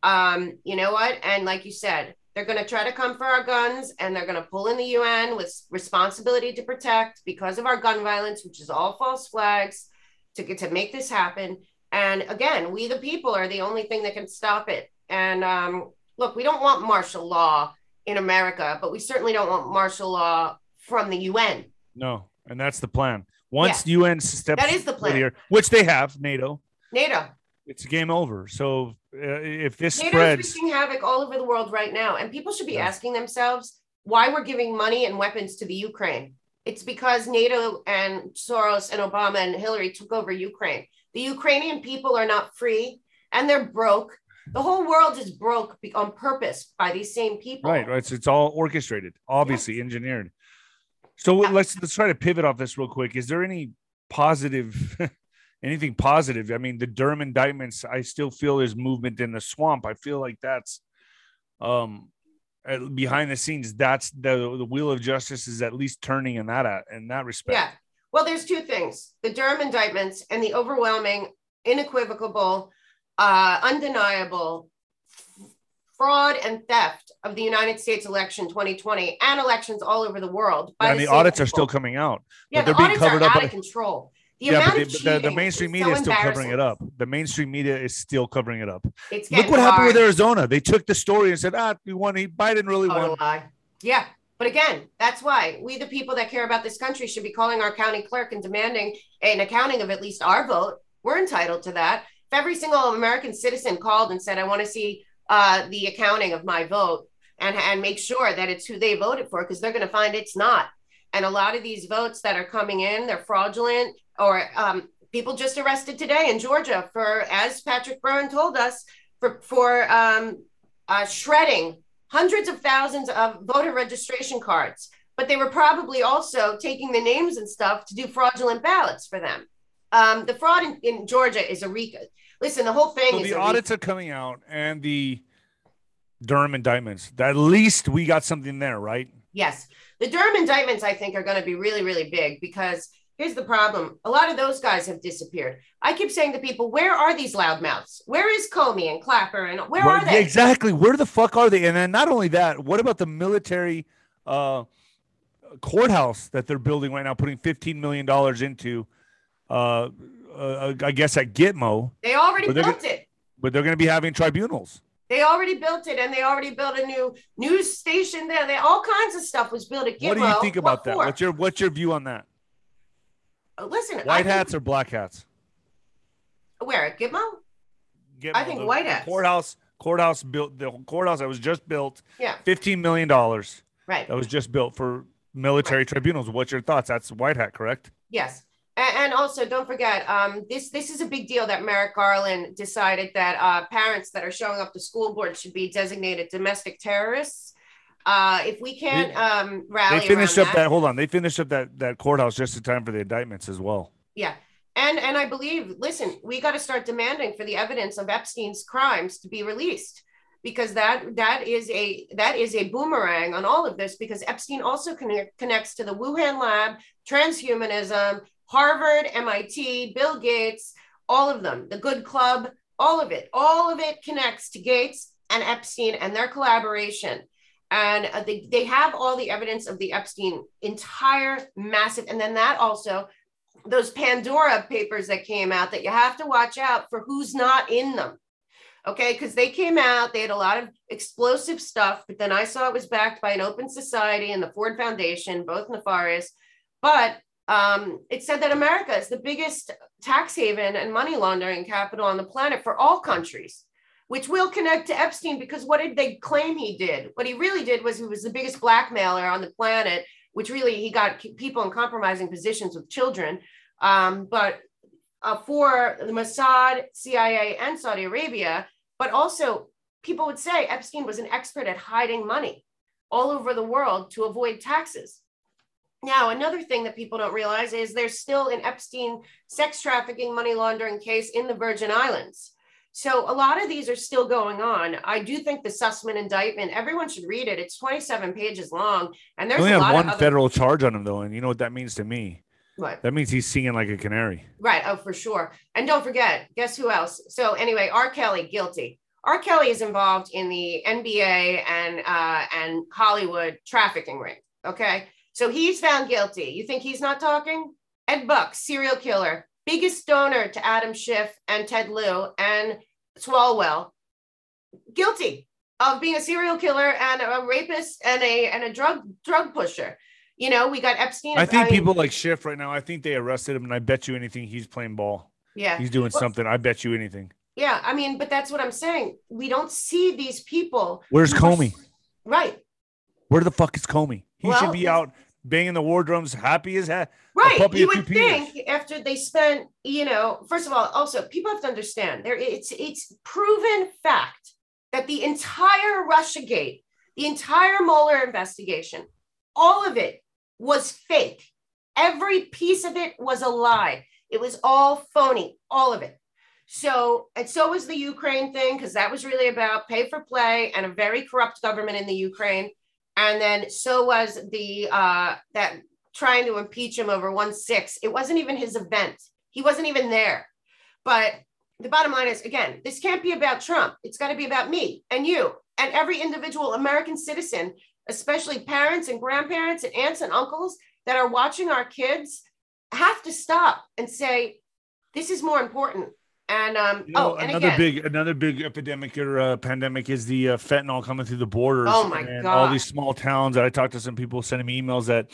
Speaker 1: um you know what and like you said they're going to try to come for our guns and they're going to pull in the un with responsibility to protect because of our gun violence which is all false flags to get to make this happen. And again we the people are the only thing that can stop it. And um look we don't want martial law in america but we certainly don't want martial law from the un
Speaker 2: No, and that's the plan. Once UN steps
Speaker 1: That is the plan.
Speaker 2: here, which they have, NATO,
Speaker 1: nato
Speaker 2: it's game over. So uh, if this
Speaker 1: NATO's
Speaker 2: spreads,
Speaker 1: wreaking havoc all over the world right now, and people should be
Speaker 2: Yeah.
Speaker 1: asking themselves why we're giving money and weapons to the Ukraine. It's because NATO and Soros and Obama and Hillary took over Ukraine. The Ukrainian people are not free, and they're broke. The whole world is broke on purpose by these same people.
Speaker 2: right, right. So it's all orchestrated, obviously engineered. So
Speaker 1: Yeah.
Speaker 2: let's let's try to pivot off this real quick. Is there any positive, anything positive? I mean, the Durham indictments. I still feel there's movement in the swamp. I feel like that's um behind the scenes. That's the the wheel of justice is at least turning in that in that respect.
Speaker 1: Yeah. Well, there's two things the Durham indictments and the overwhelming, unequivocal, uh, undeniable fraud and theft of the United States election 2020 and elections all over the world.
Speaker 2: and the
Speaker 1: same
Speaker 2: audits are still coming out.
Speaker 1: Yeah,
Speaker 2: but
Speaker 1: the
Speaker 2: they're being
Speaker 1: audits
Speaker 2: covered
Speaker 1: are
Speaker 2: up
Speaker 1: out
Speaker 2: by-
Speaker 1: of control. The
Speaker 2: yeah, but, the, but the, the mainstream media
Speaker 1: so
Speaker 2: is still covering it up. The mainstream media is still covering it up.
Speaker 1: It's
Speaker 2: Look what happened with. Arizona. They took the story and said, "Ah, we won. He Biden really
Speaker 1: Total
Speaker 2: won."
Speaker 1: lie. Yeah, But again, that's why we, the people that care about this country, should be calling our county clerk and demanding an accounting of at least our vote. We're entitled to that. If every single American citizen called and said, I want to see uh, the accounting of my vote and, and make sure that it's who they voted for, because they're going to find it's not. And a lot of these votes that are coming in, they're fraudulent or um, people just arrested today in Georgia for, as Patrick Byrne told us, for, for um, uh, shredding hundreds of thousands of voter registration cards, but they were probably also taking the names and stuff to do fraudulent ballots for them. Um, the fraud in, in, Georgia is a RICO. Listen, the whole thing
Speaker 2: so
Speaker 1: is
Speaker 2: the audits are coming out and the Durham indictments. At least we got something there, right?
Speaker 1: Yes. The Durham indictments, I think, are going to be really, really big because here's the problem. A lot of those guys have disappeared. I keep saying to people where are these loudmouths? Where is comey and clapper and where well, are they?
Speaker 2: Exactly. Where the fuck are they? And then not only that what about the military uh, courthouse that they're building right now putting 15 million dollars into uh, uh, i guess at gitmo?
Speaker 1: They already built it.
Speaker 2: but they're going to be having tribunals
Speaker 1: they already built it, and they already built a new news station there. They all kinds of stuff was built at Gitmo.
Speaker 2: What do you think about what that? For? What's your What's your view on that?
Speaker 1: Uh, listen,
Speaker 2: white hats or black hats?
Speaker 1: Where at Gitmo? Gitmo I think white hats.
Speaker 2: Courthouse, courthouse built the courthouse that was just built.
Speaker 1: Yeah,
Speaker 2: fifteen million dollars.
Speaker 1: Right.
Speaker 2: That was just built for military right. tribunals. What's your thoughts? That's white hat, correct?
Speaker 1: Yes. And, also, don't forget, um, this this is a big deal that Merrick Garland decided that uh, parents that are showing up to school board should be designated domestic terrorists. Uh, if we can't um, rally,
Speaker 2: they finished up
Speaker 1: that,
Speaker 2: that, Hold on, they finished up that that courthouse just in time for the indictments as well.
Speaker 1: Yeah, and and I believe, listen, we got to start demanding for the evidence of Epstein's crimes to be released because that that is a that is a boomerang on all of this because Epstein also connect, connects to the Wuhan lab, transhumanism, Harvard, MIT, Bill Gates, all of them, the Good Club, all of it, all of it connects to Gates and Epstein and their collaboration. And uh, they, they have all the evidence of the epstein entire massive and then that also those pandora papers that came out that you have to watch out for who's not in them. Okay because they came out they had a lot of explosive stuff but then i saw it was backed by an open society and the ford foundation both nefarious. But um, it said that america is the biggest tax haven and money laundering capital on the planet for all countries which will connect to Epstein because what did they claim he did? What he really did was he was the biggest blackmailer on the planet, which really he got people in compromising positions with children. Um, but uh, for the Mossad, CIA, and Saudi Arabia, but also people would say Epstein was an expert at hiding money all over the world to avoid taxes. Now, another thing that people don't realize is there's still an Epstein sex trafficking money laundering case in the Virgin Islands. So a lot of these are still going on. I do think the Sussmann indictment, everyone should read it. It's 27 pages long. And there's
Speaker 2: only
Speaker 1: a
Speaker 2: lot
Speaker 1: one
Speaker 2: other- federal charge on him though. And you know what that means to me?
Speaker 1: What?
Speaker 2: That means he's singing like a canary.
Speaker 1: Right. Oh, for sure. And don't forget, guess who else? So anyway, R. Kelly guilty. R. Kelly is involved in the NBA and uh, and Hollywood trafficking ring. Okay. So he's found guilty. You think he's not talking? Ed Buck, serial killer, biggest donor to Adam Schiff and Ted Lieu and Swalwell, guilty of being a serial killer and a rapist and a and a drug drug pusher. You know, we got Epstein.
Speaker 2: I think I people like Schiff right now. I think they arrested him, and I bet you anything he's playing ball.
Speaker 1: Yeah,
Speaker 2: he's doing well, something. I bet you anything.
Speaker 1: Yeah, I mean, but that's what I'm saying. We don't see these people.
Speaker 2: Where's Comey?
Speaker 1: Right.
Speaker 2: Where the fuck is Comey? He well, should be out banging the war drums, happy as heck.
Speaker 1: Right. You would think after they spent, you know, first of all, also people have to understand there it's it's proven fact that the entire Russia gate, the entire Mueller investigation, all of it was fake. Every piece of it was a lie. It was all phony, all of it. So, and so was the Ukraine thing, because that was really about pay for play and a very corrupt government in the Ukraine and then so was the uh, that trying to impeach him over one six. It wasn't even his event. He wasn't even there. But the bottom line is again, this can't be about Trump. It's got to be about me and you and every individual American citizen, especially parents and grandparents and aunts and uncles that are watching our kids have to stop and say, this is more important And um,
Speaker 2: You know,
Speaker 1: oh, and
Speaker 2: another
Speaker 1: again,
Speaker 2: big another big epidemic or uh, pandemic is the uh, fentanyl coming through the borders.
Speaker 1: Oh, my
Speaker 2: and All these small towns that I talked to some people sending me emails that,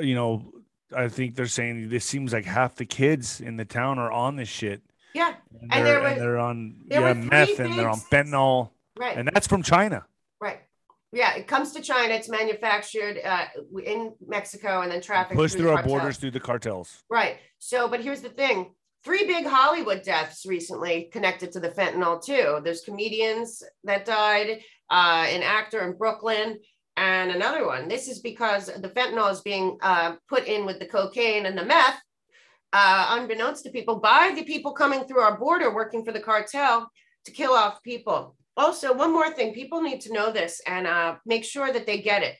Speaker 2: you know, I think they're saying this seems like half the kids in the town are on this shit.
Speaker 1: yeah,
Speaker 2: And,
Speaker 1: And
Speaker 2: they're,
Speaker 1: were-
Speaker 2: and they're on yeah, meth and they're on fentanyl,
Speaker 1: right.
Speaker 2: and that's from China.
Speaker 1: Right. Yeah, it comes to China. It's manufactured uh, in Mexico and then trafficked
Speaker 2: Push
Speaker 1: through
Speaker 2: through our
Speaker 1: cartels.
Speaker 2: borders through the cartels.
Speaker 1: Right. So, but here's the thing: three big Hollywood deaths recently connected to the fentanyl too. There's comedians that died, uh, an actor in Brooklyn, and another one. This is because the fentanyl is being uh, put in with the cocaine and the meth, uh, unbeknownst to people, by the people coming through our border working for the cartel to kill off people. Also, one more thing: people need to know this and uh, make sure that they get it.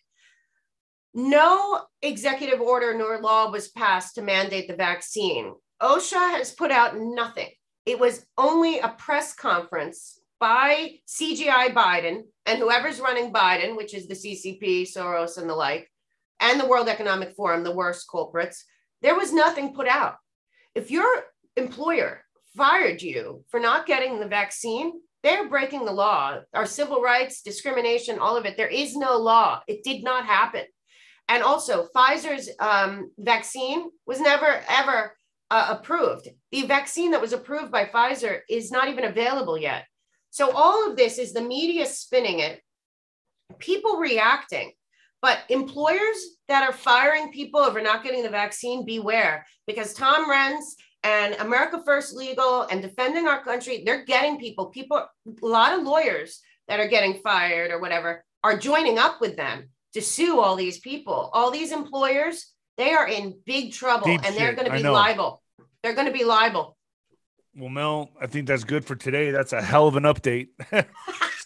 Speaker 1: No executive order nor law was passed to mandate the vaccine. OSHA has put out nothing. It was only a press conference by CGI Biden and whoever's running Biden, which is the CCP, Soros, and the like, and the World Economic Forum, the worst culprits. There was nothing put out. If your employer fired you for not getting the vaccine, they're breaking the law. Our civil rights, discrimination, all of it. There is no law. It did not happen. And also, Pfizer's um, vaccine was never ever uh, approved. The vaccine that was approved by Pfizer is not even available yet. So, all of this is the media spinning it, people reacting. But employers that are firing people over not getting the vaccine, beware, because Tom Renz and America First Legal and defending our country, they're getting people, people, a lot of lawyers that are getting fired or whatever are joining up with them to sue all these people. All these employers, they are in big trouble
Speaker 2: Deep
Speaker 1: and they're going to be liable. They're going to be liable.
Speaker 2: Well, Mel, I think that's good for today. That's a hell of an update.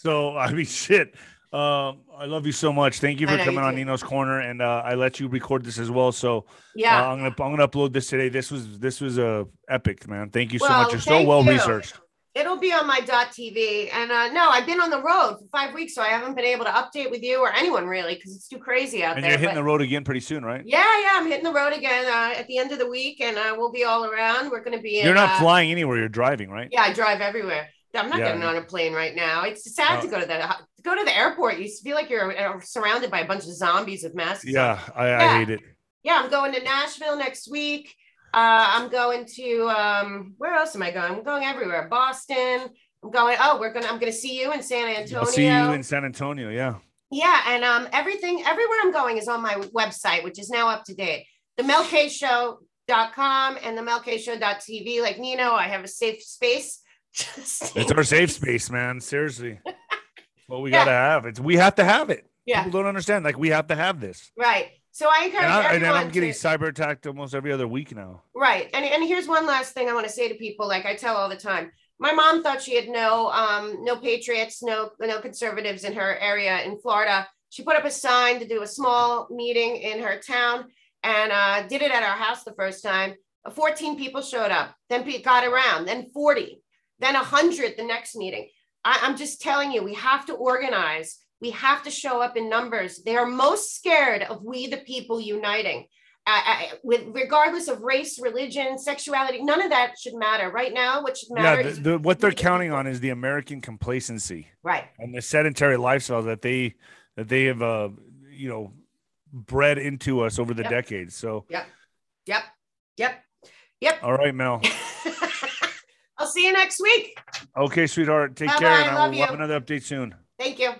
Speaker 2: so, I mean, shit. Um, I love you so much. Thank you for coming
Speaker 1: you
Speaker 2: on. Nino's Corner, and uh, I let you record this as well. So,
Speaker 1: Yeah.
Speaker 2: uh, I'm gonna I'm gonna upload this today. This was this was a uh, epic, man. Thank you so
Speaker 1: Well,
Speaker 2: much. You're so well
Speaker 1: you.
Speaker 2: researched.
Speaker 1: It'll be on my dot TV. And uh, no, I've been on the road for five weeks, so I haven't been able to update with you or anyone really because it's too crazy out there.
Speaker 2: And
Speaker 1: there.
Speaker 2: you're hitting
Speaker 1: but-
Speaker 2: the road again pretty soon, right?
Speaker 1: yeah, yeah, I'm hitting the road again uh, at the end of the week, and uh, we'll be all around. We're going to be. In,
Speaker 2: You're not
Speaker 1: uh,
Speaker 2: flying anywhere. You're driving, right?
Speaker 1: Yeah, I drive everywhere. I'm not
Speaker 2: Yeah.
Speaker 1: getting on a plane right now. It's sad
Speaker 2: No.
Speaker 1: to go to the to go to the airport. You feel like you're uh, surrounded by a bunch of zombies with masks.
Speaker 2: Yeah, I, I
Speaker 1: Yeah.
Speaker 2: hate it.
Speaker 1: yeah, I'm going to Nashville next week. Uh, I'm going to um, where else am I going? I'm going everywhere. Boston. I'm going. Oh, we're gonna. I'm gonna see you in San Antonio.
Speaker 2: I'll see you in San Antonio. Yeah.
Speaker 1: yeah, and um, everything everywhere I'm going is on my website, which is now up to date. The melkshow.com and the melkshow.tv. Like Nino, I have a safe space. Just
Speaker 2: It's our safe space, man. Seriously. Well, we
Speaker 1: Yeah.
Speaker 2: gotta have it. We have to have it.
Speaker 1: yeah,
Speaker 2: People don't understand. Like we have to have this.
Speaker 1: right. So I encourage
Speaker 2: And, I, and I'm getting
Speaker 1: to-
Speaker 2: cyber attacked almost every other week now.
Speaker 1: Right. And, and here's one last thing I want to say to people, like I tell all the time. My mom thought she had no um, no patriots, no no conservatives in her area in Florida. She put up a sign to do a small meeting in her town and uh, did it at our house the first time. Uh, 14 people showed up, then got around, then 40, then 100 the next meeting. I, I'm just telling you, we have to organize. We have to show up in numbers. They are most scared of we the people uniting uh, uh, with regardless of race, religion, sexuality, none of that should matter. Right now, what should matter
Speaker 2: Yeah, the, the, what they're counting on is the American complacency
Speaker 1: right,
Speaker 2: and the sedentary lifestyle that they that they have uh you know bred into us over the
Speaker 1: Yep.
Speaker 2: decades. So,
Speaker 1: yep, yep, yep. Yep.
Speaker 2: All right, Mel.
Speaker 1: I'll see you next week.
Speaker 2: Okay, sweetheart. Take
Speaker 1: Bye-bye,
Speaker 2: care, and I
Speaker 1: love
Speaker 2: will have another update soon.
Speaker 1: Thank you.